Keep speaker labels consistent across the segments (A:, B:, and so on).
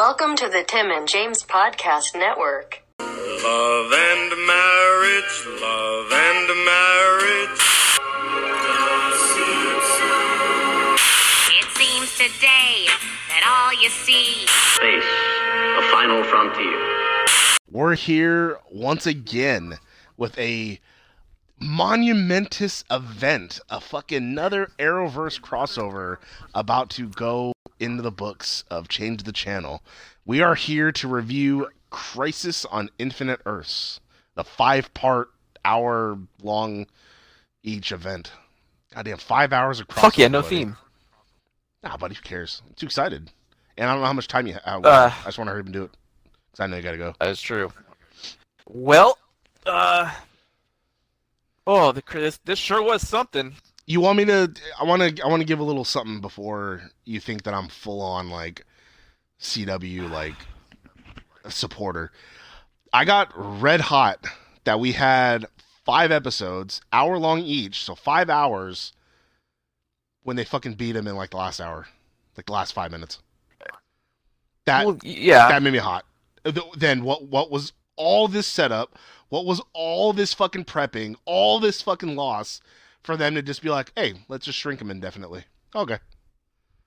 A: Welcome to the Tim and James Podcast Network.
B: Love and marriage, love and marriage.
C: It seems today that all you see
D: Space, the final frontier.
E: We're here once again with a monumentous event, a fucking another Arrowverse crossover about to go into the books of Change the Channel. We are here to review Crisis on Infinite Earths, the five part, hour long each event. Goddamn, five hours of crossover.
F: Fuck yeah, no
E: buddy.
F: theme.
E: Nah, buddy, who cares? I'm too excited. And I don't know how much time you have.
F: Uh.
E: I just want to hurry up and do it. Because I know you gotta go.
F: That is true. Well, uh, oh, the, this this sure was something.
E: You want me to? I want to. I want to give a little something before you think that I'm full on like CW like a supporter. I got red hot that we had five episodes, hour long each, so five hours. When they fucking beat him in like the last hour, like the last five minutes. That
F: well, yeah,
E: that made me hot. Uh, then what? What was all this setup? What was all this fucking prepping? All this fucking loss for them to just be like, "Hey, let's just shrink him indefinitely." Okay.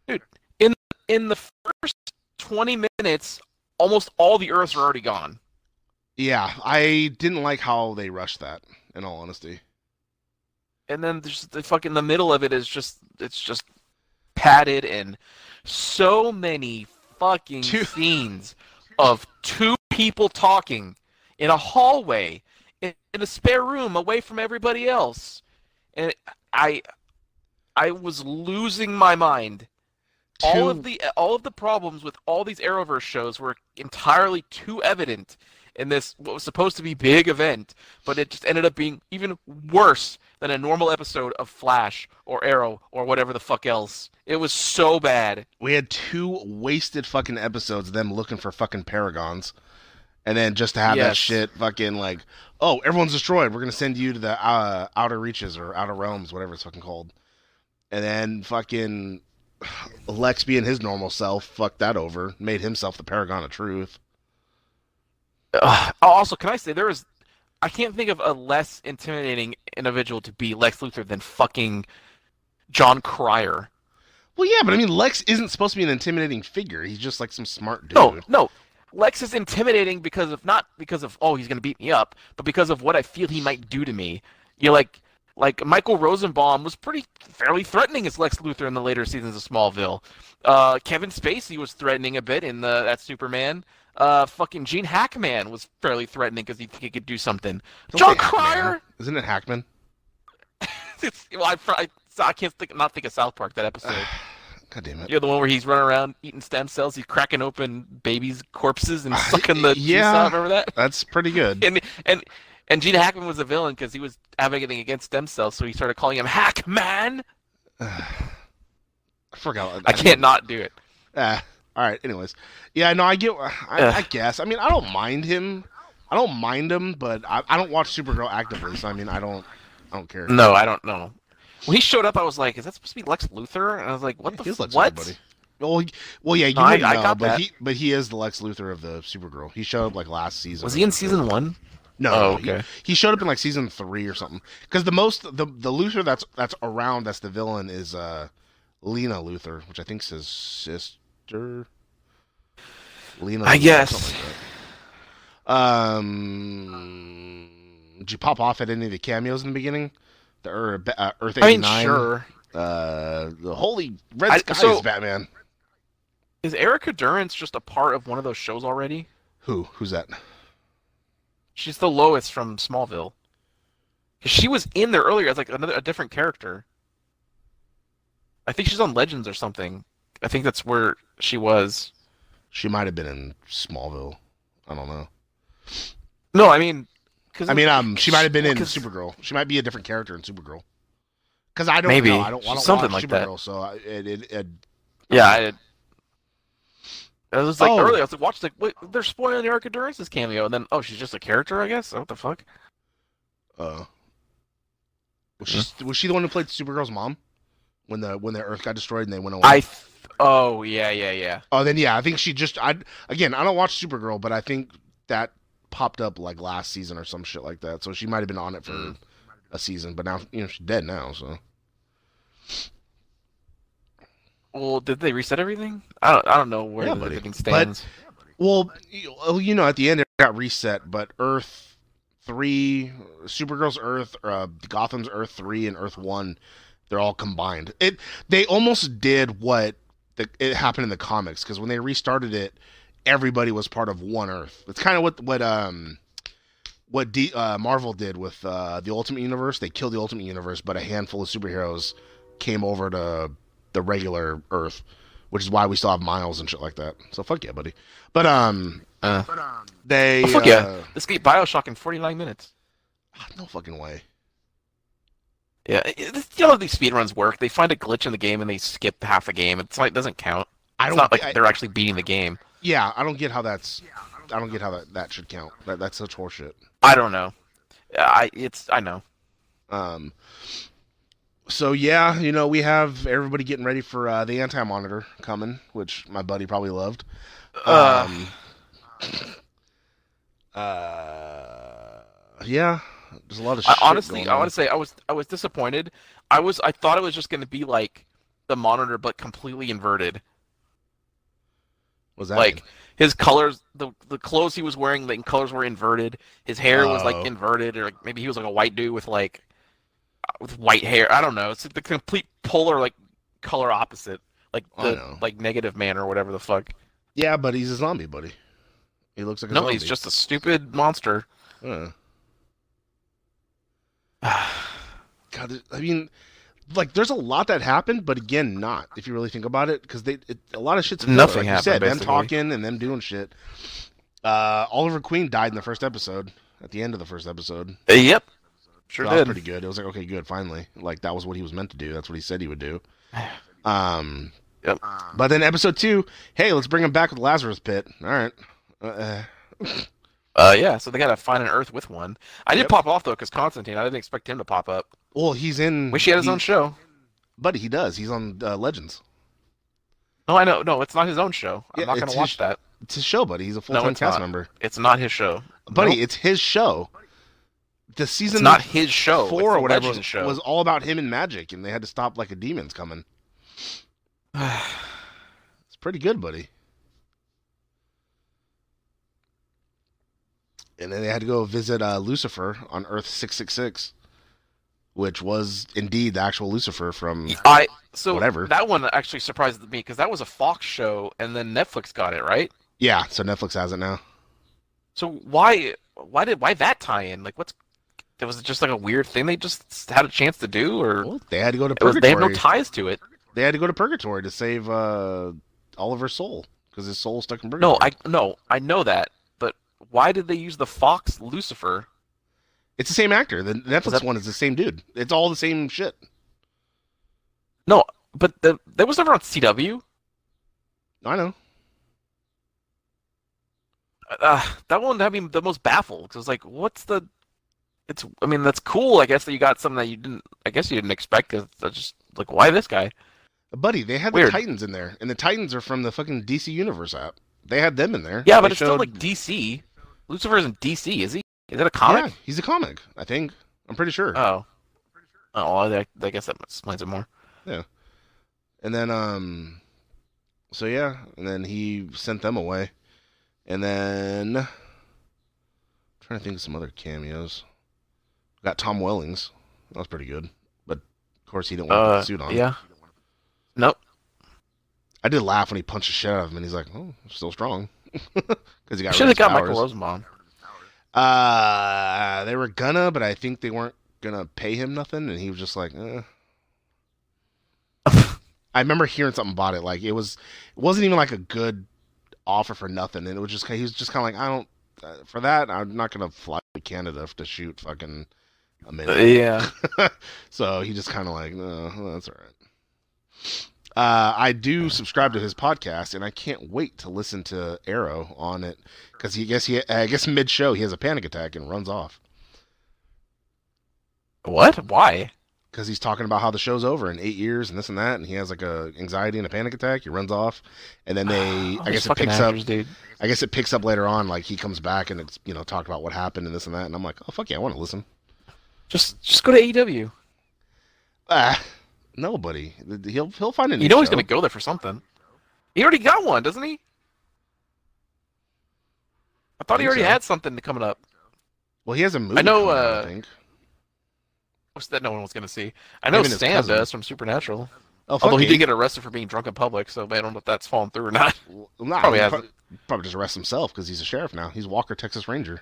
F: Dude, in in the first twenty minutes, almost all the Earths are already gone.
E: Yeah, I didn't like how they rushed that. In all honesty,
F: and then there's the fucking the middle of it is just it's just padded and so many fucking
E: Two-
F: scenes of two people talking in a hallway in, in a spare room away from everybody else and i i was losing my mind. All of the all of the problems with all these arrowverse shows were entirely too evident in this what was supposed to be big event but it just ended up being even worse than a normal episode of flash or arrow or whatever the fuck else. It was so bad.
E: We had two wasted fucking episodes of them looking for fucking paragons, and then just to have that shit fucking like, oh, everyone's destroyed. We're gonna send you to the uh, outer reaches or outer realms, whatever it's fucking called, and then fucking Lex being his normal self fucked that over, made himself the paragon of truth.
F: Ugh. also can i say there is i can't think of a less intimidating individual to be lex luthor than fucking Jon Cryer
E: Well, yeah, but I mean, Lex isn't supposed to be an intimidating figure. He's just like some smart dude.
F: No, no. Lex is intimidating because of not because of oh he's gonna beat me up, but because of what I feel he might do to me. You know, like like Michael Rosenbaum was pretty fairly threatening as Lex Luthor in the later seasons of Smallville. Uh, Kevin Spacey was threatening a bit in the that Superman. Uh, fucking Gene Hackman was fairly threatening because he think he could do something.
E: Don't
F: John
E: Hackman.
F: Cryer.
E: Isn't it Hackman?
F: It's, well, I, I, I can't think not think of South Park that episode.
E: God damn it.
F: You're the one where he's running around eating stem cells, he's cracking open babies' corpses and sucking the
E: yeah.
F: out. Remember that?
E: That's pretty good.
F: And and and Gene Hackman was a villain because he was advocating against stem cells, so he started calling him Hackman.
E: I forgot.
F: I can't not do it.
E: Ah, all right. Anyways, yeah, no, I get. I, I guess. I mean, I don't mind him. I don't mind him, but I, I don't watch Supergirl actively, so I mean, I don't. I don't care.
F: No, I don't know. When he showed up, I was like, "Is that supposed to be Lex Luthor?" And I was like, "What the f-
E: Lex
F: what?"
E: Luthor. Well, well, yeah, you
F: No, I-
E: wouldn't
F: I
E: know,
F: got
E: but
F: that.
E: he, but he is the Lex Luthor of the Supergirl. He showed up like last season.
F: Was he in season one?
E: No,
F: Oh,
E: no, he-
F: okay.
E: He, showed up in like season three or something. Because the most the the Luthor that's that's around that's the villain is uh Lena Luthor, which I think's his sister. Lena,
F: I
E: Luthor,
F: guess.
E: like. Um, did you pop off at any of the cameos in the beginning? The Earth, uh, Earth
F: I mean,
E: nine.
F: sure.
E: Uh, the Holy Red
F: I-
E: Skies
F: so-
E: Batman.
F: Is Erica Durance just a part of one of those shows already?
E: Who? Who's that?
F: She's the Lois from Smallville. She was in there earlier as like another a different character. I think she's on Legends or something. I think that's where she was.
E: She might have been in Smallville. I don't know.
F: No, I mean,
E: I mean, um, she might have been in Supergirl. She might be a different character in Supergirl. Because I don't
F: Maybe.
E: know. I don't, I don't
F: Something
E: watch
F: like that.
E: Supergirl, so I, it, it, it,
F: Yeah, I, I was like
E: Oh.
F: earlier. I was like, watch like, wait, they're spoiling Erica Durance's cameo, and then oh, she's just a character, I guess. What the fuck?
E: uh, was she was she the one who played Supergirl's mom? when the when the Earth got destroyed and they went away.
F: I. Th- oh yeah, yeah, yeah.
E: Oh, then yeah, I think she just I again I don't watch Supergirl, but I think that popped up like last season or some shit like that. So she might have been on it for
F: Mm.
E: a season, but now you know she's dead now. So
F: Well, did they reset everything? I don't. I don't know where
E: Yeah,
F: everything stands.
E: well, you well, you know at the end it got reset, but Earth three, Supergirl's Earth, uh, Gotham's Earth three, and Earth one, they're all combined. It they almost did what the, it happened in the comics because when they restarted it, everybody was part of one Earth. It's kind of what what um what D, uh, Marvel did with uh, the Ultimate Universe. They killed the Ultimate Universe, but a handful of superheroes came over to the regular Earth, which is why we still have Miles and shit like that. So fuck yeah, buddy. But um,
F: Uh,
E: they
F: oh, fuck
E: uh,
F: yeah! This game Bioshock in 49 minutes.
E: no fucking way.
F: Yeah, it, it, you know how these speedruns work. They find a glitch in the game and they skip half the game. It's like it doesn't count.
E: I
F: It's
E: don't
F: not like
E: I-
F: they're actually beating the game.
E: Yeah, I don't get how that's. I don't get how that, that should count. That that's such horseshit.
F: I don't know. I it's I know.
E: Um. So yeah, you know we have everybody getting ready for uh, the anti monitor coming, which my buddy probably loved.
F: Uh,
E: Um. Uh. Yeah, there's a lot of.
F: I,
E: shit
F: honestly,
E: going
F: I want to say I was I was disappointed. I was I thought it was just going to be like the monitor, but completely inverted.
E: Was that
F: like
E: mean?
F: his colors, the the clothes he was wearing, the colors were inverted. His hair was like
E: Oh.
F: inverted, or like, maybe he was like a white dude with like uh, with white hair. I don't know. It's the complete polar like color opposite, like
E: I
F: the
E: know.
F: like negative man or whatever the fuck.
E: Yeah, but he's a zombie, buddy. He looks like a
F: No,
E: zombie.
F: he's just a stupid monster.
E: Uh. God, it- I mean, like, there's a lot that happened, but again, not if you really think about it, because they it, a lot of shit's filler,
F: Nothing
E: like you
F: happened,
E: said, them talking and them doing shit. Uh, Oliver Queen died in the first episode. At the end of the first episode,
F: Uh, yep, sure
E: so that was
F: did.
E: pretty good. It was like, okay, good, finally. Like that was what he was meant to do. That's what he said he would do. Um,
F: Yep.
E: But then episode two, hey, let's bring him back with Lazarus Pit. All right. Uh,
F: Uh, yeah, so they gotta find an Earth with one. I did
E: Yep.
F: pop off though, because Constantine. I didn't expect him to pop up.
E: well, he's in.
F: Wish he had his own show.
E: Buddy, he does. He's on uh, Legends.
F: No, I know. No, it's not his own show. I'm
E: Yeah,
F: not gonna
E: his-
F: watch that.
E: It's his show, buddy. He's a full-time
F: it's
E: cast
F: not.
E: member.
F: It's not his show.
E: Buddy,
F: Nope.
E: it's his show. The season
F: It's not his show.
E: four or whatever was,
F: show.
E: was all about him and magic, and they had to stop like a demon's coming. It's pretty good, buddy. And then they had to go visit uh, Lucifer on Earth six six six, which was indeed the actual Lucifer from.
F: I so
E: Whatever.
F: that one actually surprised me because that was a Fox show, and then Netflix got it right.
E: Yeah, so Netflix has it now.
F: So why why did why that tie in? Like, what's that was it just like a weird thing they just had a chance to do, or
E: Well, they had to go to
F: it was,
E: purgatory.
F: they have no ties to it?
E: they had to go to purgatory to save uh, Oliver's soul because his soul stuck in purgatory.
F: No, I no I know that, why did they use the Fox Lucifer?
E: It's the same actor. The Netflix
F: that-
E: one is the same dude. It's all the same shit.
F: No, but the, that was never on CW.
E: I know.
F: uh, that one had me the most baffled because like, what's the? It's. I mean, that's cool. I guess that you got something that you didn't. I guess you didn't expect. Cause that's just like, why this guy?
E: Buddy, they had
F: Weird.
E: the Titans in there, and the Titans are from the fucking DC Universe app. They had them in there.
F: Yeah,
E: They
F: but it's still like DC. Lucifer isn't DC, is he? Is that a comic?
E: Yeah, he's a comic. I think. I'm pretty sure.
F: Oh. Oh, well, I, I guess that explains it more. Yeah.
E: And then, um, so yeah, and then he sent them away, and then trying to think of some other cameos. Got Tom Wellings. That was pretty good, but of course he didn't want to put
F: Uh,
E: the suit on.
F: yeah. Nope.
E: I did laugh when he punched the shit out of him, and he's like, "Oh, I'm still strong," because he got
F: Should have got Michael. Rosenbaum.
E: Uh, they were gonna, but I think they weren't gonna pay him nothing, and he was just like, eh. I remember hearing something about it. Like it was, it wasn't even like a good offer for nothing, and it was just he was just kind of like, I don't uh, for that. I'm not gonna fly to Canada to shoot fucking a
F: Uh,
E: minute.
F: yeah.
E: so he just kind of like, no, that's all right. Uh, I do subscribe to his podcast, and I can't wait to listen to Arrow on it because he guess he I guess mid show he has a panic attack and runs off.
F: What? Why?
E: because he's talking about how the show's over in eight years and this and that, and he has like a anxiety and a panic attack. He runs off, and then they,
F: All
E: I guess it picks
F: actors,
E: up.
F: dude.
E: I guess it picks up later on, like he comes back and it's you know talked about what happened and this and that, and I'm like, oh fuck yeah, I want to listen.
F: Just just go to AEW.
E: Ah, nobody. He'll he'll find a new
F: You know he's gonna go there for something. He already got one, doesn't he? I thought he already
E: so.
F: had something coming up.
E: Well, he has a movie.
F: I
E: know, out,
F: uh,
E: I think.
F: What's that no one was gonna see? I know
E: his
F: Sam does from Supernatural.
E: Oh,
F: Although he did get arrested for being drunk in public, so I don't know if that's fallen through or not.
E: Well, nah,
F: Probably
E: probably just arrest himself because he's a sheriff now. He's Walker, Texas Ranger.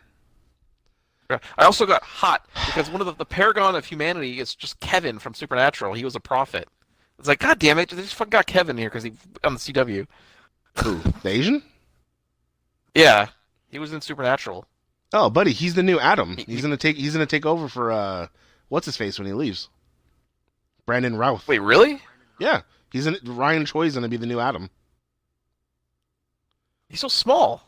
F: I also got hot because one of the, the paragon of humanity is just Kevin from Supernatural. He was a prophet. It's like, God damn it, they just fucking got Kevin here because he on the CW.
E: Who? the Asian?
F: Yeah, he was in Supernatural.
E: Oh, buddy, he's the new Atom.
F: He-
E: He's gonna take. He's gonna take over for uh, what's his face when he leaves. Brandon Routh.
F: Wait, really?
E: Yeah, he's in. Ryan Choi's gonna be the new Atom.
F: He's so small.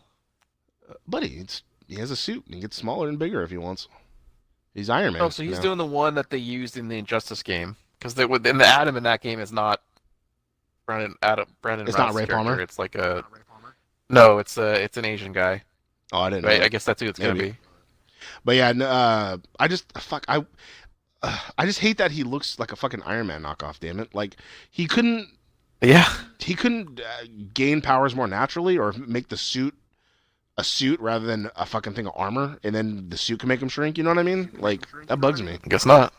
E: Buddy, it's, he has a suit. And he gets smaller and bigger if he wants. He's Iron Man.
F: Oh, so he's doing the one that they used in the Injustice game because the in the Atom in that game is not Brandon Adam Brandon.
E: It's not Ray
F: character.
E: Palmer?
F: It's like a no. It's a it's an Asian guy.
E: Oh, I didn't.
F: Right?
E: Know
F: I guess that's who it's gonna be.
E: But yeah, no, uh, I just fuck. I uh, I just hate that he looks like a fucking Iron Man knockoff. Damn it! Like he couldn't
F: Yeah.
E: he couldn't uh, gain powers more naturally or make the suit a suit rather than a fucking thing of armor, and then the suit can make him shrink. You know what I mean? Like that bugs me.
F: Guess not.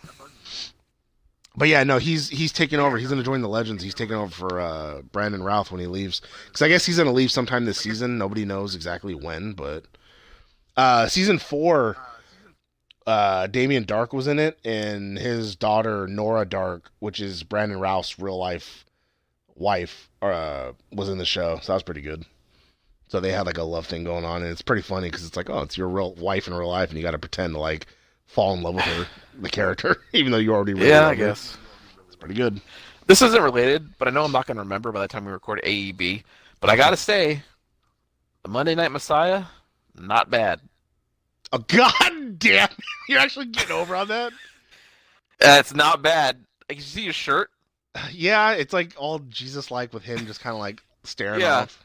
E: But yeah, no, he's he's taking over. He's gonna join the Legends. He's taking over for uh, Brandon Routh when he leaves. Because I guess he's gonna leave sometime this season. Nobody knows exactly when, but uh, season four, uh, Damien Darhk was in it, and his daughter Nora Darhk, which is Brandon Routh's real life wife, uh, was in the show. So that was pretty good. So they had like a love thing going on, and it's pretty funny because it's like, oh, it's your real wife in real life, and you got to pretend to like fall in love with her, the character, even though you already really
F: Yeah,
E: love
F: I
E: her.
F: guess.
E: It's pretty good.
F: This isn't related, but I know I'm not going to remember by the time we record AEB. But I got to say, the Monday Night Messiah, not bad.
E: Oh god damn! You're actually getting over on that?
F: Uh, it's not bad. Like, you see your shirt?
E: Yeah, it's like all Jesus like with him just kind of like staring
F: Yeah.
E: off.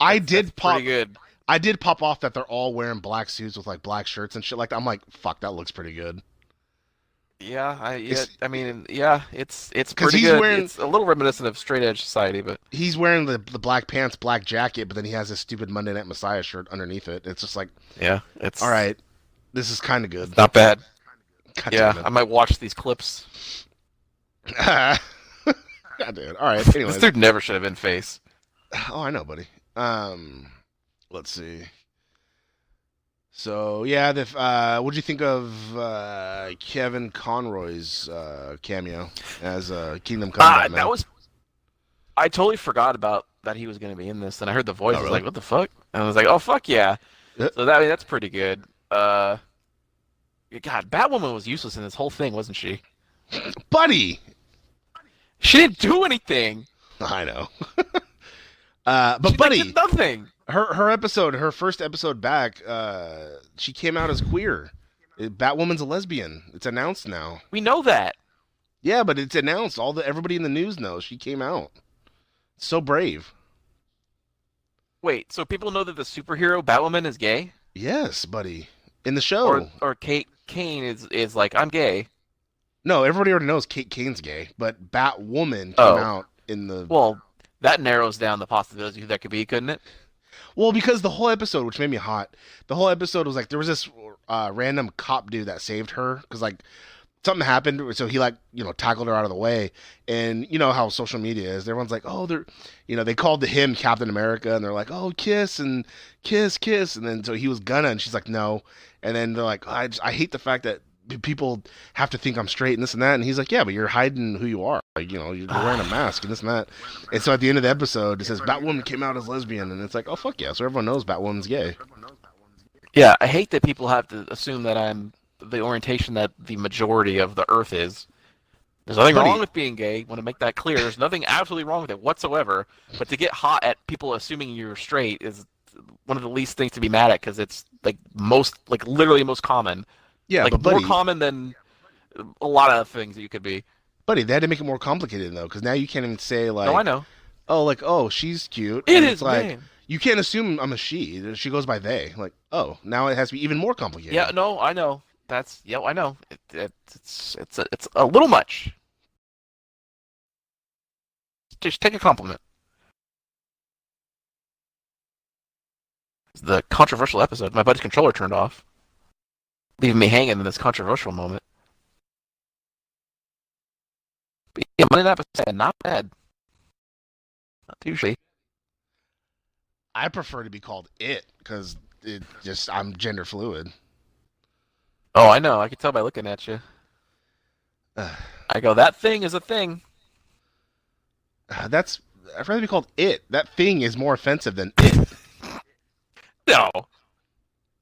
E: I
F: That's-
E: did
F: that's
E: pop.
F: Pretty good.
E: I did pop off that they're all wearing black suits with like black shirts and shit like that. I'm like, fuck, that looks pretty good.
F: Yeah, I yeah, I mean, yeah, it's it's pretty
E: he's
F: good.
E: wearing-
F: It's a little reminiscent of Straight Edge Society, but
E: He's wearing the the black pants, black jacket, but then he has this stupid Monday Night Messiah shirt underneath it. It's just like,
F: yeah, it's
E: all right, this is kind of good.
F: not bad.
E: God
F: Yeah, I might watch these clips.
E: God damn it. All right.
F: This dude never should have been face.
E: Oh, I know, buddy. Um, let's see. So yeah, the uh, what do you think of uh, Kevin Conroy's uh, cameo as uh, Kingdom Come?
F: Ah, that was. I totally forgot about that he was going to be in this, and I heard the voice.
E: Oh,
F: I was like, "What the fuck?" And I was like, "Oh fuck yeah!"
E: Yeah.
F: So that I mean, that's pretty good. Uh, God, Batwoman was useless in this whole thing, wasn't she?
E: buddy.
F: She didn't do anything.
E: I know. uh, but
F: She
E: buddy,
F: nothing.
E: her her episode, her first episode back, uh, she came out as queer. Uh, Batwoman's a lesbian. It's announced now.
F: We know that.
E: Yeah, but it's announced. All the everybody in the news knows she came out. So brave.
F: Wait, so people know that the superhero Batwoman is gay,
E: Yes, buddy. In the show.
F: or or Kate Kane is is like I'm gay.
E: No, everybody already knows Kate Kane's gay, but Batwoman came
F: Oh.
E: out in the
F: Well, that narrows down the possibility that could be, couldn't it?
E: well because the whole episode, which made me hot. The whole episode was like there was this uh, random cop dude that saved her because like something happened, so he like you know tackled her out of the way, and you know how social media is. Everyone's like, oh, they're you know they called him Captain America, and they're like, oh, kiss and kiss, kiss, and then so he was gonna, and she's like, no, and then they're like, I just, I hate the fact that people have to think I'm straight and this and that. And he's like, yeah, but you're hiding who you are. Like, you know, you're ah. wearing a mask and this and that. And so at the end of the episode, it says Batwoman came out as lesbian. And it's like, oh, fuck yeah. So everyone knows Batwoman's gay.
F: Yeah, I hate that people have to assume that I'm the orientation that the majority of the Earth is. There's nothing
E: Buddy.
F: wrong with being gay. Want to make that clear. There's nothing absolutely wrong with it whatsoever. But to get hot at people assuming you're straight is one of the least things to be mad at because it's like most, like literally most common.
E: Yeah,
F: like
E: but
F: more common than a lot of things that you could be.
E: Buddy, they had to make it more complicated though, because now you can't even say like,
F: no, I know.
E: oh, like oh, she's cute.
F: It
E: and
F: is
E: it's like
F: man.
E: you can't assume I'm a she. She goes by they. Like oh, now it has to be even more complicated.
F: Yeah, no, I know. That's yeah, I know. It, it, it's it's a, it's a little much. Just take a compliment. The controversial episode. My buddy's controller turned off, leaving me hanging in this controversial moment. But yeah, Monday Night Messiah, not bad. Not usually.
E: I prefer to be called it because it just I'm gender fluid.
F: Oh, I know. I can tell by looking at you. I go, that thing is a thing.
E: Uh, That's I'd rather be called it. That thing is more offensive than it.
F: No,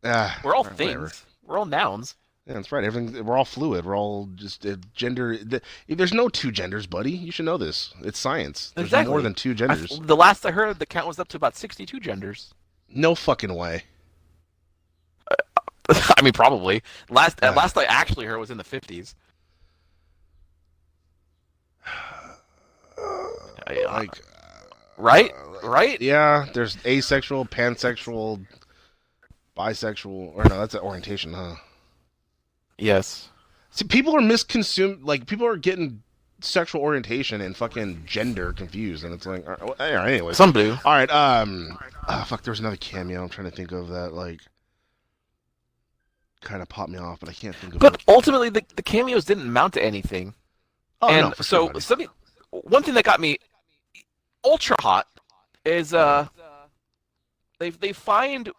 E: Uh,
F: we're all
E: whatever.
F: things. We're all nouns.
E: Yeah, that's right. Everything we're all fluid. We're all just uh, gender. The, there's no two genders, buddy. You should know this. It's science. There's
F: Exactly.
E: more than two
F: I-
E: genders.
F: the last I heard, the count was up to about 62 genders.
E: No fucking way.
F: I mean, probably. Last
E: Ugh.
F: last I actually heard was in the 50s. Yeah,
E: Like, uh,
F: right? Uh, right?
E: yeah, there's asexual, pansexual, bisexual, or no, that's an orientation, huh?
F: Yes.
E: See, people are misconsumed. Like, people are getting sexual orientation and fucking gender confused, and it's like, all right, all right, anyways.
F: Some do.
E: All right, um, ah, fuck. There was another cameo. I'm trying to think of that. Like, kind of popped me off, but I can't think of it.
F: But
E: it.
F: ultimately, the, the cameos didn't amount to anything.
E: Oh
F: and
E: no, for
F: so,
E: sure, buddy.
F: something, one thing that got me ultra hot is uh, they they find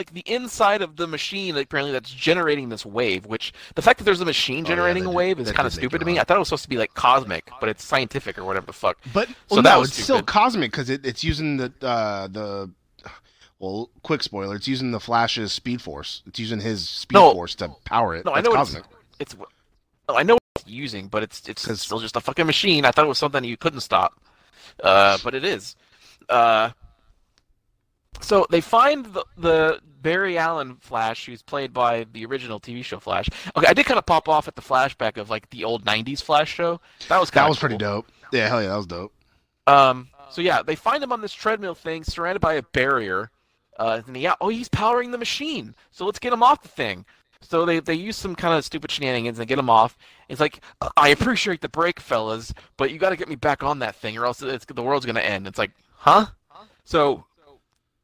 F: like the inside of the machine apparently that's generating this wave. Which the fact that there's a machine
E: Oh, yeah,
F: generating a wave is kind of stupid to me. I thought it was supposed to be like cosmic, but it's scientific or whatever the fuck.
E: But
F: So
E: well,
F: that
E: no,
F: was
E: it's still cosmic because it, it's using the uh, the well, quick spoiler. It's using the Flash's speed force. It's using his speed
F: No.
E: force to power it.
F: No, I
E: That's
F: know
E: cosmic.
F: it's it's. No, I know what it's using, but it's it's still just a fucking machine. I thought it was something you couldn't stop, uh, but it is. Uh, so they find the, the Barry Allen Flash, who's played by the original TV show Flash. Okay, I did kind of pop off at the flashback of like the old '90s Flash show. That was kind
E: That was pretty dope. Yeah, hell yeah, that was dope.
F: Um, so yeah, they find him on this treadmill thing, surrounded by a barrier. Uh, and yeah, oh, he's powering the machine. So let's get him off the thing. So they, they use some kind of stupid shenanigans and get him off. It's like, I appreciate the break, fellas, but you got to get me back on that thing, or else it's, the world's gonna end. It's like, huh? So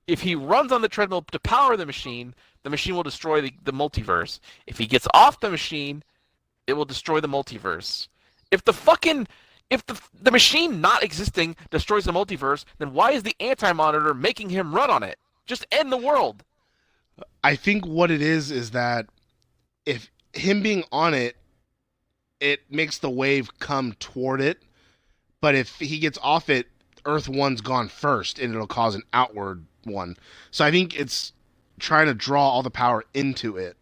F: if he runs on the treadmill to power the machine, the machine will destroy the, the multiverse. If he gets off the machine, it will destroy the multiverse. If the fucking if the the machine not existing destroys the multiverse, then why is the anti-monitor making him run on it? Just end the world.
E: I think what it is is that if him being on it, it makes the wave come toward it. But if he gets off it, Earth One's gone first, and it'll cause an outward one. So I think it's trying to draw all the power into it.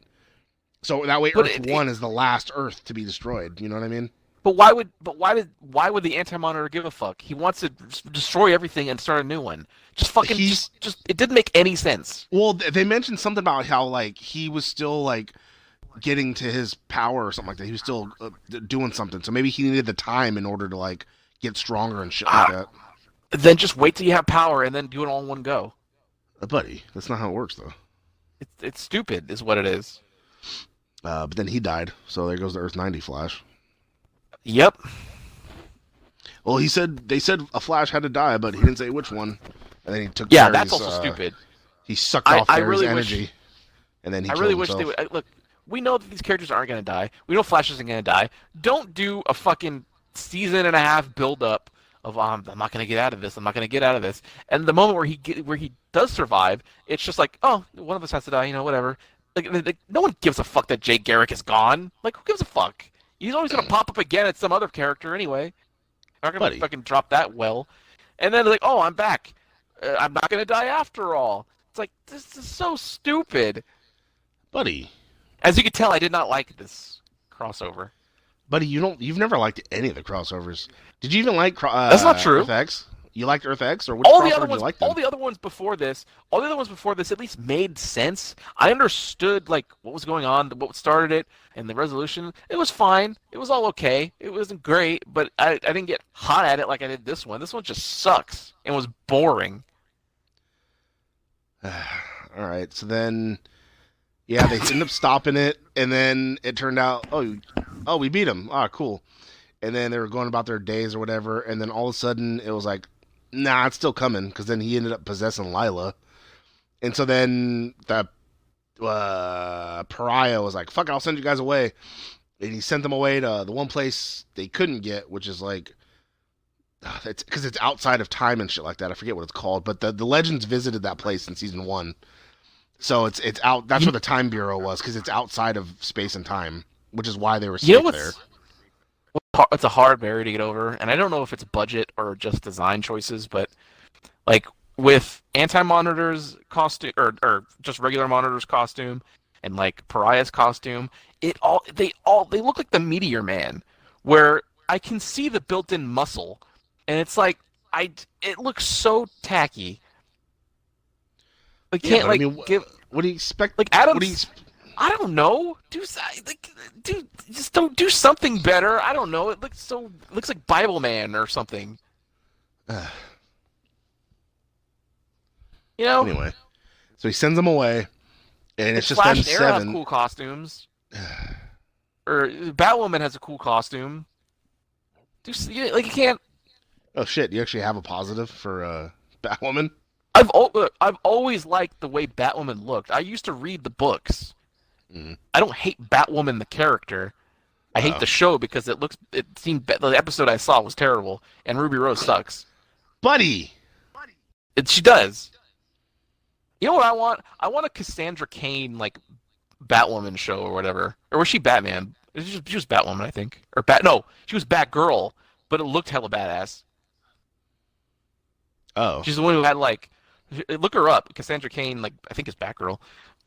E: So that way,
F: But
E: Earth
F: it-
E: One is the last Earth to be destroyed. You know what I mean?
F: But why would but why did why would the anti-monitor give a fuck? He wants to destroy everything and start a new one. Just fucking
E: He's-
F: just, just it didn't make any sense.
E: Well, they mentioned something about how like he was still like getting to his power or something like that. He was still uh, doing something, so maybe he needed the time in order to like get stronger and shit like
F: Ah.
E: that.
F: Then just wait till you have power and then do it all in one go.
E: Buddy, that's not how it works though.
F: It's it's stupid, is what it is.
E: Uh, but then he died, so there goes the Earth ninety Flash.
F: Yep.
E: Well, he said they said a Flash had to die, but he didn't say which one. And then he took.
F: Yeah,
E: Barry's,
F: that's also
E: uh,
F: stupid.
E: He sucked
F: I-
E: off
F: I
E: Barry's
F: really wish-
E: energy, and then he.
F: I really wish they would. uh, Look, we know that these characters aren't going to die. We know Flash isn't going to die. Don't do a fucking season and a half build up of um, I'm not going to get out of this. I'm not going to get out of this. And the moment where he get, where he does survive, it's just like, oh, one of us has to die. You know, whatever. Like, like, no one gives a fuck that Jay Garrick is gone. Like, who gives a fuck? He's always going to pop up again at some other character anyway. I'm not going to fucking drop that well. And then like, oh, I'm back. Uh, I'm not going to die after all. It's like this is so stupid.
E: buddy,
F: As you can tell, I did not like this crossover.
E: Buddy, you don't. You've never liked any of the crossovers. Did you even like? Uh,
F: That's not true.
E: FX. You liked Earth X, or which
F: all the other ones,
E: like?
F: all the other ones before this, all the other ones before this, at least made sense. I understood like what was going on, what started it, and the resolution. It was fine. It was all okay. It wasn't great, but I, I didn't get hot at it like I did this one. This one just sucks and was boring.
E: All right, so then, yeah, they end up stopping it, and then it turned out, oh, oh, we beat him. Ah, cool. And then they were going about their days or whatever, and then all of a sudden it was like, nah, it's still coming, because then he ended up possessing Lyla, and so then the uh, pariah was like, fuck, I'll send you guys away, and he sent them away to the one place they couldn't get, which is like. uh, It's because it's outside of time and shit like that. I forget what it's called, but the, the legends visited that place in season one, so it's it's out. That's where the time bureau was because it's outside of space and time, which is why they were
F: You know
E: there.
F: it's a hard barrier to get over, and I don't know if it's budget or just design choices, but like with anti-monitors costume or or just regular monitors costume and like pariah's costume, it all they all they look like the Meteor Man, where I can see the built-in muscle, and it's like I it looks so tacky. I
E: Yeah,
F: can't
E: but I
F: like
E: mean, wh-
F: give
E: What do you expect?
F: like
E: what do you, ex-
F: I don't know. Do like do just don't do something better. I don't know. It looks so it looks like Bible Man or something. You know,
E: anyway, so he sends them away, and it's
F: Like
E: just
F: Flash
E: them
F: and Arrow have
E: seven.
F: cool costumes. or Batwoman has a cool costume. Do you- like you can't.
E: Oh shit! You actually have a positive for uh, Batwoman.
F: I've look, I've always liked the way Batwoman looked. I used to read the books.
E: Mhm.
F: I don't hate Batwoman the character. I hate
E: Oh.
F: the show because it looks. It seemed the episode I saw was terrible, and Ruby Rose sucks.
E: Buddy,
F: It, she does. You know what I want? I want a Cassandra Cain like Batwoman show or whatever. Or was she Batman? Was just- She was Batwoman, I think. Or Bat? No, she was Batgirl, but it looked hella badass.
E: oh,
F: She's the one who had like, look her up. Cassandra Cain, like I think is Batgirl.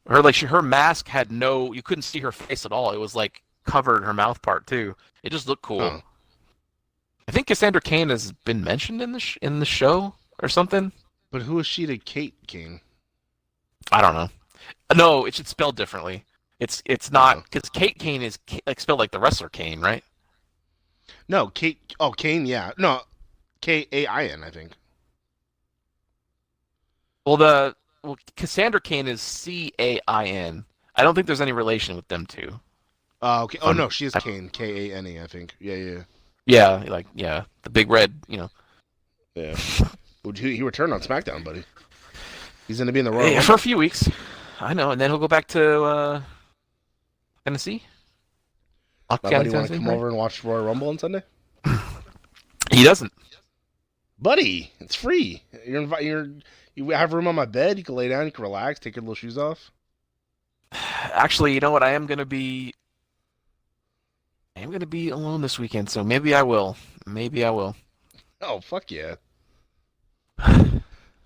F: Her like she, her mask had no, you couldn't see her face at all. It was like covered her mouth part too. It just looked cool.
E: Oh.
F: I think Cassandra Cain has been mentioned in the sh- in the show or something.
E: but who is she to Kate Kane?
F: I don't know. No, it should spell differently. It's it's not
E: Oh.
F: because Kate Kane is like spelled like the wrestler Kane, right?
E: No, Kate. Oh, Kane. Yeah, no, K A I N. I think.
F: Well, the well Cassandra Cain is C A I N. I don't think there's any relation with them two.
E: Oh, okay. Oh
F: Um,
E: no, she is Kane. K A N E. I think. Yeah, yeah,
F: Yeah, like yeah, the big red, you know.
E: yeah. Would he, he returned on SmackDown, buddy? He's gonna be in the Royal
F: Yeah, for a few weeks. I know, and then he'll go back to uh, Tennessee.
E: My buddy want to come
F: right?
E: over and watch Royal Rumble on Sunday?
F: He doesn't.
E: Buddy, it's free. You're invi- you're you have room on my bed. You can lay down. You can relax. Take your little shoes off.
F: Actually, you know what? I am gonna be. I am gonna be alone this weekend, so maybe I will. Maybe I will.
E: Oh fuck yeah.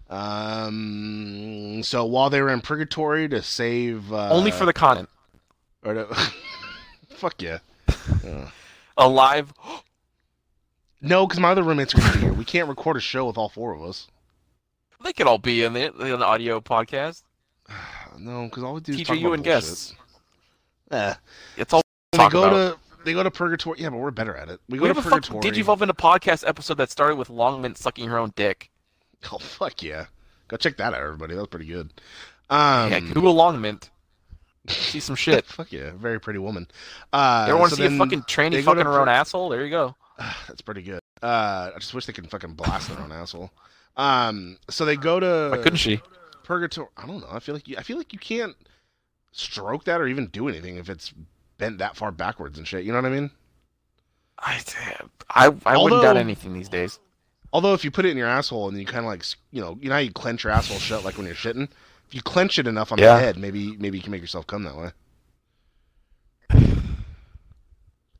E: Um. So while they were in purgatory to save, uh,
F: Only for the content.
E: or to, fuck yeah. Uh,
F: Alive.
E: no, because my other roommates are gonna be here. We can't record a show with all four of us.
F: They could all be in the in the audio podcast.
E: No, because all we do is talk
F: you
E: about
F: and
E: bullshit.
F: guests.
E: Eh.
F: It's all
E: They
F: talk
E: go
F: about.
E: to they go to purgatory. Yeah, but we're better at it. We go
F: We
E: to
F: purgatory. Did
E: you.
F: Digivolve into podcast episode that started with Longmint sucking her own dick.
E: Oh fuck yeah! Go check that out, everybody. That was pretty good. Um,
F: yeah, Google Longmint. See some shit.
E: Fuck yeah, very pretty woman. Uh,
F: You ever want to
E: so
F: see a fucking tranny fucking her
E: pur-
F: own asshole? There you go.
E: That's pretty good. Uh, I just wish they could fucking blast their own asshole. Um, so they go to
F: Why couldn't she?
E: purgatory. I don't know. I feel like you, I feel like you can't stroke that or even do anything if it's bent that far backwards and shit. You know what I mean?
F: I, I, I wouldn't
E: Although-
F: doubt anything these days.
E: Although if you put it in your asshole and you kind of like you know you know how you clench your asshole shut like when you're shitting. If you clench it enough on
F: Yeah.
E: the head, maybe maybe you can make yourself come that way.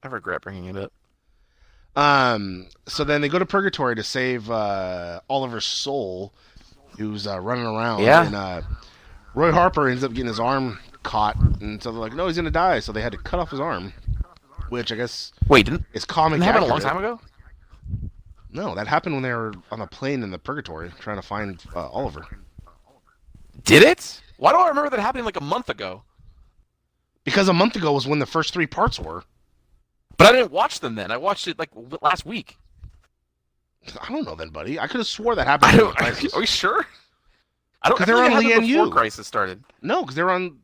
F: I regret bringing it up.
E: Um, so then they go to purgatory to save uh, Oliver's soul, who's uh, running around.
F: Yeah.
E: And uh, Roy Harper ends up getting his arm caught, and so they're like, "No, he's gonna die." So they had to cut off his arm, which I guess
F: Wait, didn't,
E: is comic
F: didn't that happen a long time ago?
E: No, that happened when they were on the plane in the Purgatory trying to find uh, Oliver.
F: Did it? Why do I remember that happening like a month ago?
E: Because a month ago was when the first three parts were.
F: But I didn't watch them then. I watched it like last week.
E: I don't know then, buddy. I could have swore that
F: I
E: happened.
F: don't.
E: in Crisis.
F: Are you sure? I don't.
E: 'Cause
F: I
E: they were
F: like
E: on Lian
F: before
E: Yu.
F: Crisis started.
E: No, because they were on.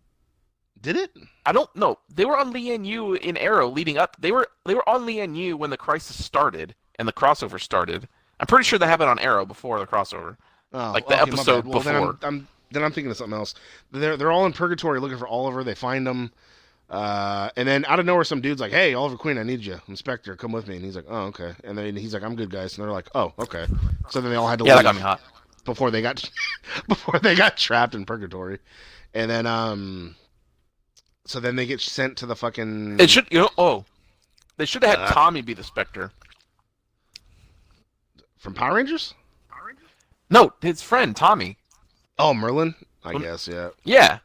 E: Did it?
F: I don't know. They were on Lian Yu in Arrow leading up. They were they were on Lian Yu when the crisis started and the crossover started. I'm pretty sure that happened on Arrow before the crossover.
E: Oh,
F: Like the
E: okay,
F: episode
E: well, Then I'm,
F: before.
E: I'm then I'm thinking of something else. They're they're all in purgatory looking for Oliver. They find him, uh, and then out of nowhere, some dude's like, "Hey, Oliver Queen, I need you, Inspector, come with me." And he's like, "Oh, okay." And then he's like, "I'm good, guys." And they're like, "Oh, okay." So then they all had to
F: Yeah, that
E: leave
F: got me hot.
E: before they got before they got trapped in purgatory, and then um, so then they get sent to the fucking.
F: It should you know. Oh, they should have had
E: Uh,
F: Tommy be the Spectre.
E: from Power Rangers. Power Rangers?
F: No, his friend Tommy.
E: Oh, Merlyn. I
F: Um,
E: guess yeah.
F: Yeah,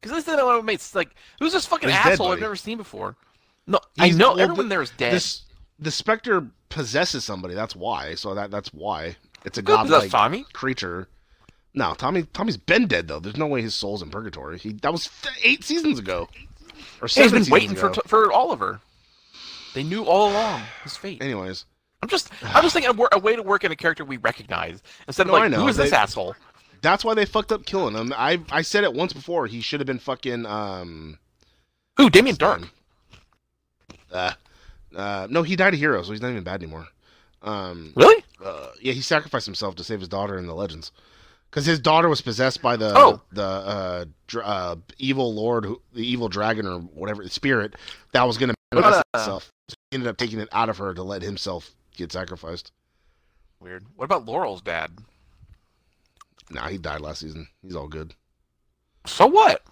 F: because this is what it makes like who's this fucking
E: He's dead,
F: asshole I've never seen before. No, I know
E: well,
F: everyone
E: the-
F: there is dead.
E: This the Spectre possesses somebody. That's why. So that that's why it's a godlike
F: Tommy.
E: creature. No, Tommy. Tommy's been dead though. There's no way his soul's in purgatory. He that was eight seasons ago, or
F: Yeah, he's
E: seven
F: been waiting for
E: ago.
F: for Oliver. They knew all along his fate.
E: Anyways,
F: I'm just, I'm just thinking a, a way to work in a character we recognize instead of
E: No,
F: like, who is this
E: they-
F: asshole?
E: That's why they fucked up killing him. I I said it once before. He should have been fucking um.
F: Who? Damien Darhk.
E: Uh, uh, no, he died a hero, so he's not even bad anymore. Um,
F: Really?
E: uh, yeah, he sacrificed himself to save his daughter in the legends, because his daughter was possessed by the
F: Oh.
E: the uh, dr- uh, evil lord, who, the evil dragon or whatever the spirit that was going to
F: What
E: manifest
F: about, uh,
E: itself. So he ended up taking it out of her to let himself get sacrificed.
F: Weird. What about Laurel's dad?
E: Nah, he died last season. He's all good.
F: So what?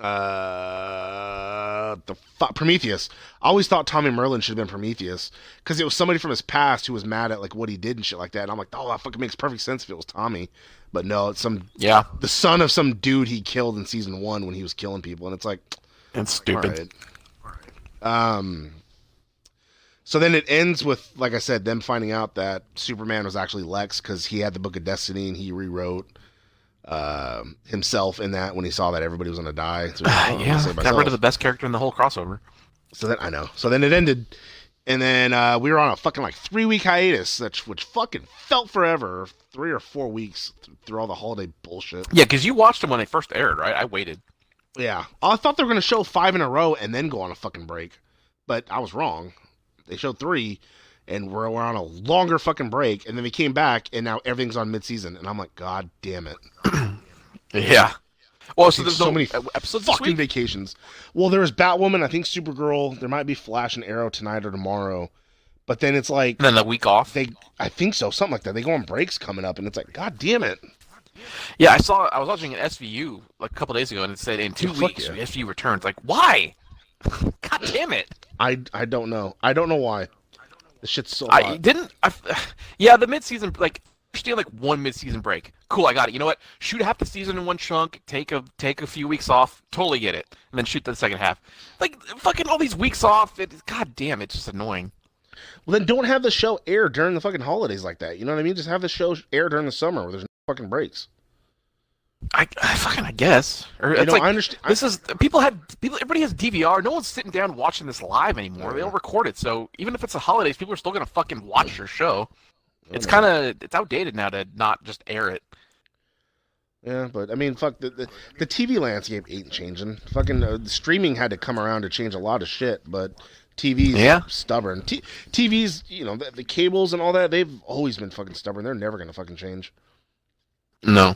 E: Uh, the fu- Prometheus. I always thought Tommy Merlyn should have been Prometheus because it was somebody from his past who was mad at like what he did and shit like that. And I'm like, oh, that fucking makes perfect sense if it was Tommy. But no, it's some
F: Yeah,
E: the son of some dude he killed in season one when he was killing people, and it's like,
F: it's stupid.
E: all right. Um. So then it ends with, like I said, them finding out that Superman was actually Lex because he had the Book of Destiny and he rewrote uh, himself in that when he saw that everybody was gonna die. So, he's like, "Oh, I'm
F: yeah, got
E: myself."
F: rid of the best character in the whole crossover.
E: So then I know. So then it ended, and then uh, we were on a fucking like three week hiatus, which which fucking felt forever, three or four weeks th- through all the holiday bullshit.
F: Yeah, because you watched them when they first aired, right? I waited.
E: Yeah, I thought they were gonna show five in a row and then go on a fucking break, but I was wrong. They showed three, and we're, we're on a longer fucking break, and then we came back, and now everything's on mid season, and I'm like, God damn it!
F: Yeah. Well, so
E: There's so
F: no
E: many
F: uh, episodes
E: Fucking vacations. Well, there was Batwoman, I think Supergirl, there might be Flash and Arrow tonight or tomorrow, but then it's like
F: And then the week off.
E: they I think so, something like that. They go on breaks coming up, and it's like, God damn it!
F: Yeah, I saw. I was watching an SVU like a couple days ago, and it said in two
E: fuck
F: weeks
E: yeah.
F: SVU returns. Like, why? God damn it!
E: I I don't know. I don't know why. This shit's so
F: I
E: hot.
F: didn't. I, yeah, the mid-season like understand like one mid-season break. Cool, I got it. You know what? Shoot half the season in one chunk. Take a take a few weeks off. Totally get it. And then shoot the second half. Like fucking all these weeks off. It, God damn, it's just annoying.
E: Well, then don't have the show air during the fucking holidays like that. You know what I mean? Just have the show air during the summer where there's no fucking breaks.
F: I, I fucking I guess. Or
E: You know,
F: like
E: I understand.
F: this is people had people. Everybody has DVR. No one's sitting down watching this live anymore. They don't record it. So even if it's the holidays, people are still gonna fucking watch your show. It's kind of it's outdated now to not just air it.
E: Yeah, but I mean, fuck the the, the TV landscape ain't changing. Fucking uh, streaming had to come around to change a lot of shit, but TV's
F: Yeah.
E: stubborn. T- TV's, you know, the, the cables and all that, they've always been fucking stubborn. They're never gonna fucking change.
F: No.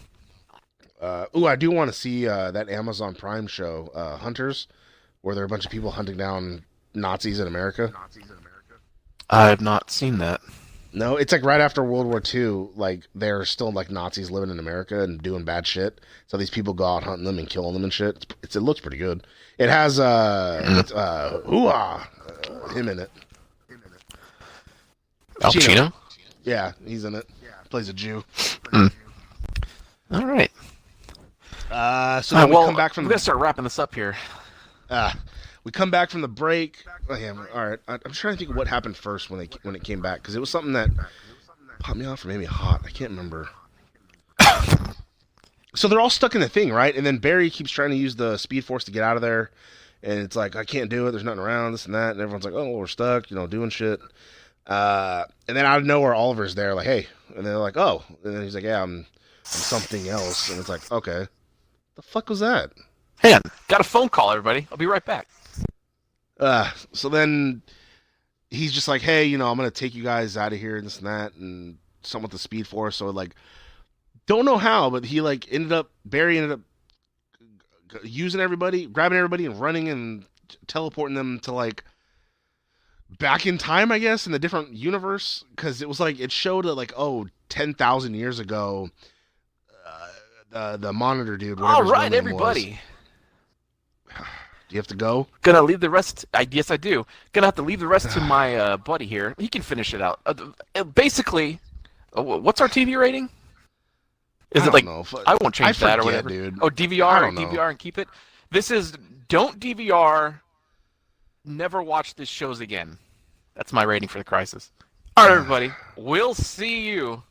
E: Uh, ooh, I do want to see uh, that Amazon Prime show, uh, Hunters, where there are a bunch of people hunting down Nazis in America. Nazis in America.
F: I have not seen that.
E: No, it's like right after World War II. Like they're still like Nazis living in America and doing bad shit. So these people go out hunting them and killing them and shit. It's, it's it looks pretty good. It has uh, uh, hoo-ah, uh him in it.
F: Al
E: Pacino. Yeah, he's in it. Yeah, plays a Jew.
F: All right.
E: Uh, so
F: Uh,
E: then we come back from
F: we're gonna start wrapping this up here.
E: Uh, we come back from the break. Oh, yeah, all right. I'm trying to think of what happened first when they when it came back because it was something that popped me off or made me hot. I can't remember. so they're all stuck in the thing, right? And then Barry keeps trying to use the Speed Force to get out of there, and it's like I can't do it. There's nothing around, this and that, and everyone's like, "Oh, well, we're stuck," you know, doing shit. Uh, and then out of nowhere, Oliver's there, like, "Hey," and they're like, "Oh," and then he's like, "Yeah, I'm, I'm something else," and it's like, "Okay, the fuck was that?"
F: Hang on, got a phone call, everybody. I'll be right back.
E: Uh, so then he's just like, hey, you know, I'm gonna take you guys out of here and this and that, and some with the speed force. So like, don't know how, but he like ended up Barry ended up using everybody, grabbing everybody, and running and teleporting them to like back in time, I guess, in the different universe, because it was like it showed that like oh, ten thousand years ago. Uh, the monitor dude. All right,
F: All
E: his
F: right,
E: real name was.
F: everybody.
E: Do you have to go?
F: Gonna leave the rest. I yes, I do. Gonna have to leave the rest to my uh, buddy here. He can finish it out. Uh, uh, basically, uh, what's our TV rating? Is it like
E: know.
F: I won't change
E: I
F: that or whatever?
E: dude.
F: Oh, DVR
E: know.
F: DVR and keep it. This is don't DVR. Never watch this shows again. That's my rating for the crisis. All right, everybody. We'll see you.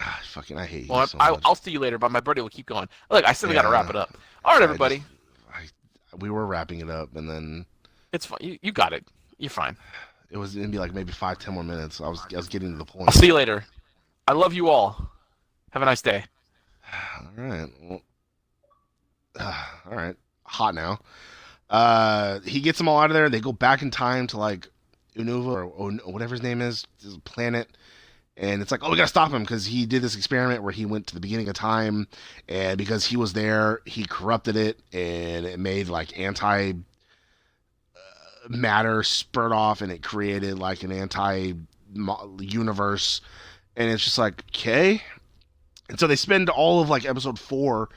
E: Ah, fucking, I hate you
F: Well,
E: so
F: I,
E: much.
F: I'll see you later, but my buddy will keep going. Look, I still got to wrap it up. All right,
E: I
F: everybody.
E: just- I, we were wrapping it up, and then
F: It's fine. You, you got it. You're fine.
E: it was gonna be like maybe five, ten more minutes. I was, I was getting to the point.
F: I'll see you later. I love you all. Have a nice day.
E: All right. Well, all right. Hot now. Uh, he gets them all out of there. They go back in time to like Unova or, or whatever his name is, planet. And it's like, oh, we gotta stop him because he did this experiment where he went to the beginning of time, and because he was there, he corrupted it, and it made like anti uh, matter spurt off, and it created like an anti universe, and it's just like, okay, and so they spend all of like episode four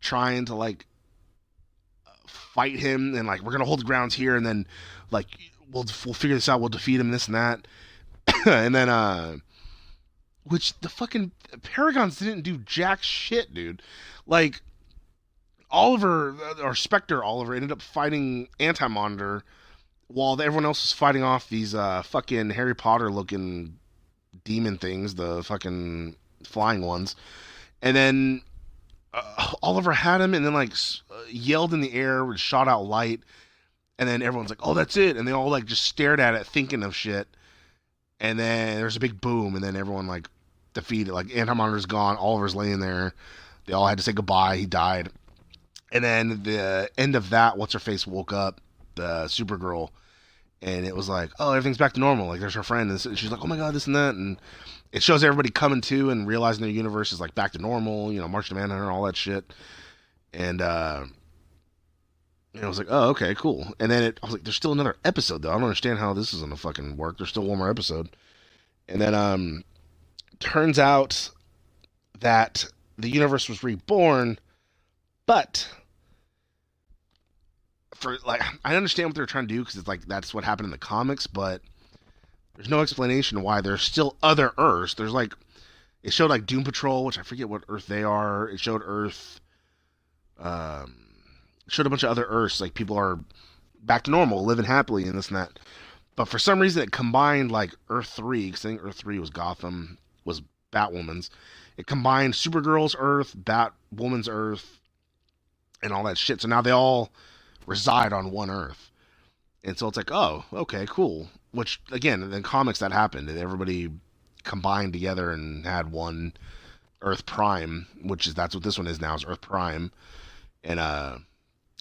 E: trying to like fight him and like we're gonna hold the grounds here and then like we'll we'll figure this out, we'll defeat him, this and that. and then uh which the fucking Paragons didn't do jack shit, dude. Like Oliver or Spectre Oliver ended up fighting Anti Monitor while everyone else was fighting off these uh fucking Harry Potter looking demon things, the fucking flying ones. And then uh, Oliver had him and then like uh, yelled in the air, shot out light, and then everyone's like, "Oh, that's it!" And they all like just stared at it, thinking of shit. And then there's a big boom, and then everyone like defeated. Like Anti Monitor's gone, Oliver's laying there. They all had to say goodbye. He died. And then the end of that, what's her face woke up, the Supergirl, and it was like, oh, everything's back to normal. Like there's her friend, and she's like, oh my god, this and that, and it shows everybody coming to and realizing their universe is like back to normal. You know, Martian Manhunter, all that shit, and uh, and I was like, oh, okay, cool. And then it, I was like, there's still another episode though. I don't understand how this is gonna fucking work. There's still one more episode, and then um, turns out that the universe was reborn, but for like I understand what they're trying to do because it's like that's what happened in the comics, but there's no explanation why there's still other Earths. There's like it showed like Doom Patrol, which I forget what Earth they are. It showed Earth, um, showed a bunch of other Earths. Like people are back to normal, living happily, and this and that. But for some reason, it combined like Earth three because I think Earth three was Gotham, was Batwoman's. It combined Supergirl's Earth, Batwoman's Earth, and all that shit. So now they all reside on one Earth. And so it's like, oh, okay, cool. Which again, in comics that happened, everybody combined together and had one Earth Prime, which is that's what this one is now is Earth Prime. And uh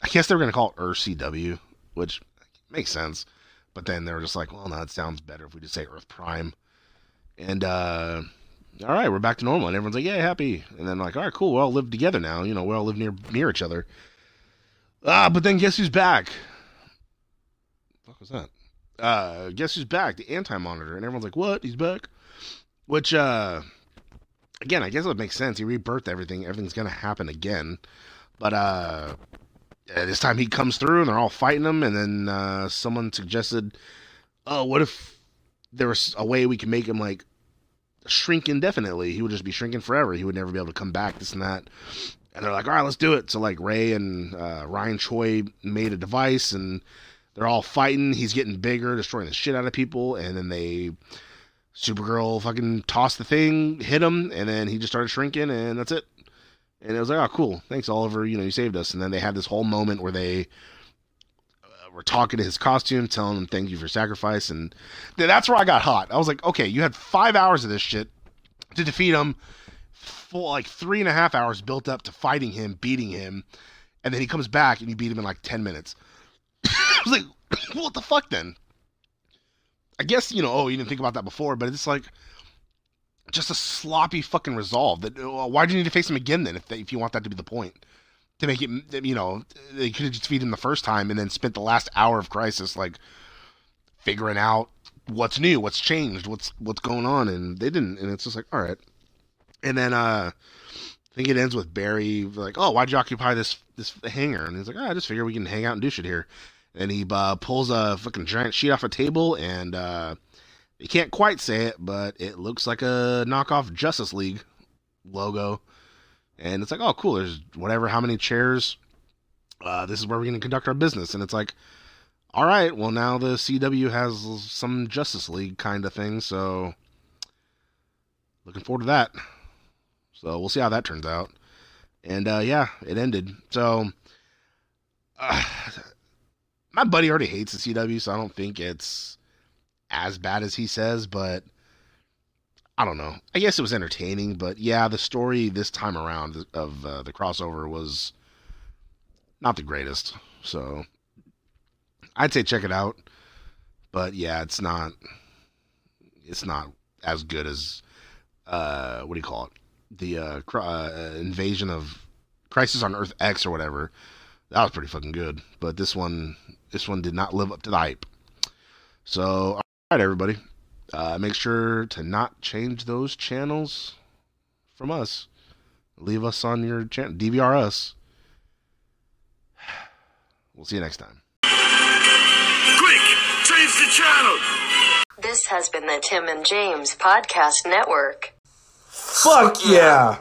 E: I guess they were gonna call it Earth CW, which makes sense. But then they were just like, well, no, it sounds better if we just say Earth Prime. And uh all right, we're back to normal, and everyone's like, yeah, happy. And then like, all right, cool, we all live together now. You know, we all live near near each other. Ah, but then guess who's back? What was that? Uh, guess who's back? The anti-monitor, and everyone's like, "What? He's back?" Which, uh, again, I guess it would make sense. He rebirthed everything. Everything's gonna happen again, but uh, this time he comes through, and they're all fighting him. And then uh, someone suggested, "Oh, what if there was a way we can make him like shrink indefinitely? He would just be shrinking forever. He would never be able to come back. This and that." and they're like, all right, let's do it. So like Ray and uh, Ryan Choi made a device, and they're all fighting. He's getting bigger, destroying the shit out of people, and then they Supergirl fucking tossed the thing, hit him, and then he just started shrinking, and that's it. And it was like, oh, cool, thanks, Oliver. You know, you saved us. And then they had this whole moment where they were talking to his costume, telling him thank you for sacrifice, and that's where I got hot. I was like, okay, you had five hours of this shit to defeat him, full like three and a half hours built up to fighting him, beating him, and then he comes back and you beat him in like ten minutes. I was like, what the fuck then? I guess you know. Oh, you didn't think about that before, but it's like just a sloppy fucking resolve. That uh, why do you need to face him again then? If if you want that to be the point, to make it, you know, they could have just defeated him the first time and then spent the last hour of Crisis like figuring out what's new, what's changed, what's what's going on, and they didn't. And it's just like, all right. And then uh I think it ends with Barry like, oh, why'd you occupy this this hangar? And he's like, oh, I just figure we can hang out and do shit here. And he uh, pulls a fucking giant sheet off a table, and uh, you can't quite say it, but it looks like a knockoff Justice League logo. And it's like, oh, cool. There's whatever, how many chairs. Uh, this is where we're going to conduct our business. And it's like, all right, well, now the CW has some Justice League kind of thing. So, looking forward to that. So, we'll see how that turns out. And uh, yeah, it ended. So, uh, my buddy already hates the CW, so I don't think it's as bad as he says, but I don't know. I guess it was entertaining, but yeah, the story this time around of uh, the crossover was not the greatest. So I'd say check it out, but yeah, it's not. It's not as good as uh, what do you call it? The uh, cr- uh, invasion of Crisis on Earth X or whatever. That was pretty fucking good, but this one, this one did not live up to the hype. So, all right, everybody, uh, make sure to not change those channels from us. Leave us on your channel, DVR us. We'll see you next time.
B: Quick, change the channel.
A: This has been the Tim and James Podcast Network.
G: Fuck yeah!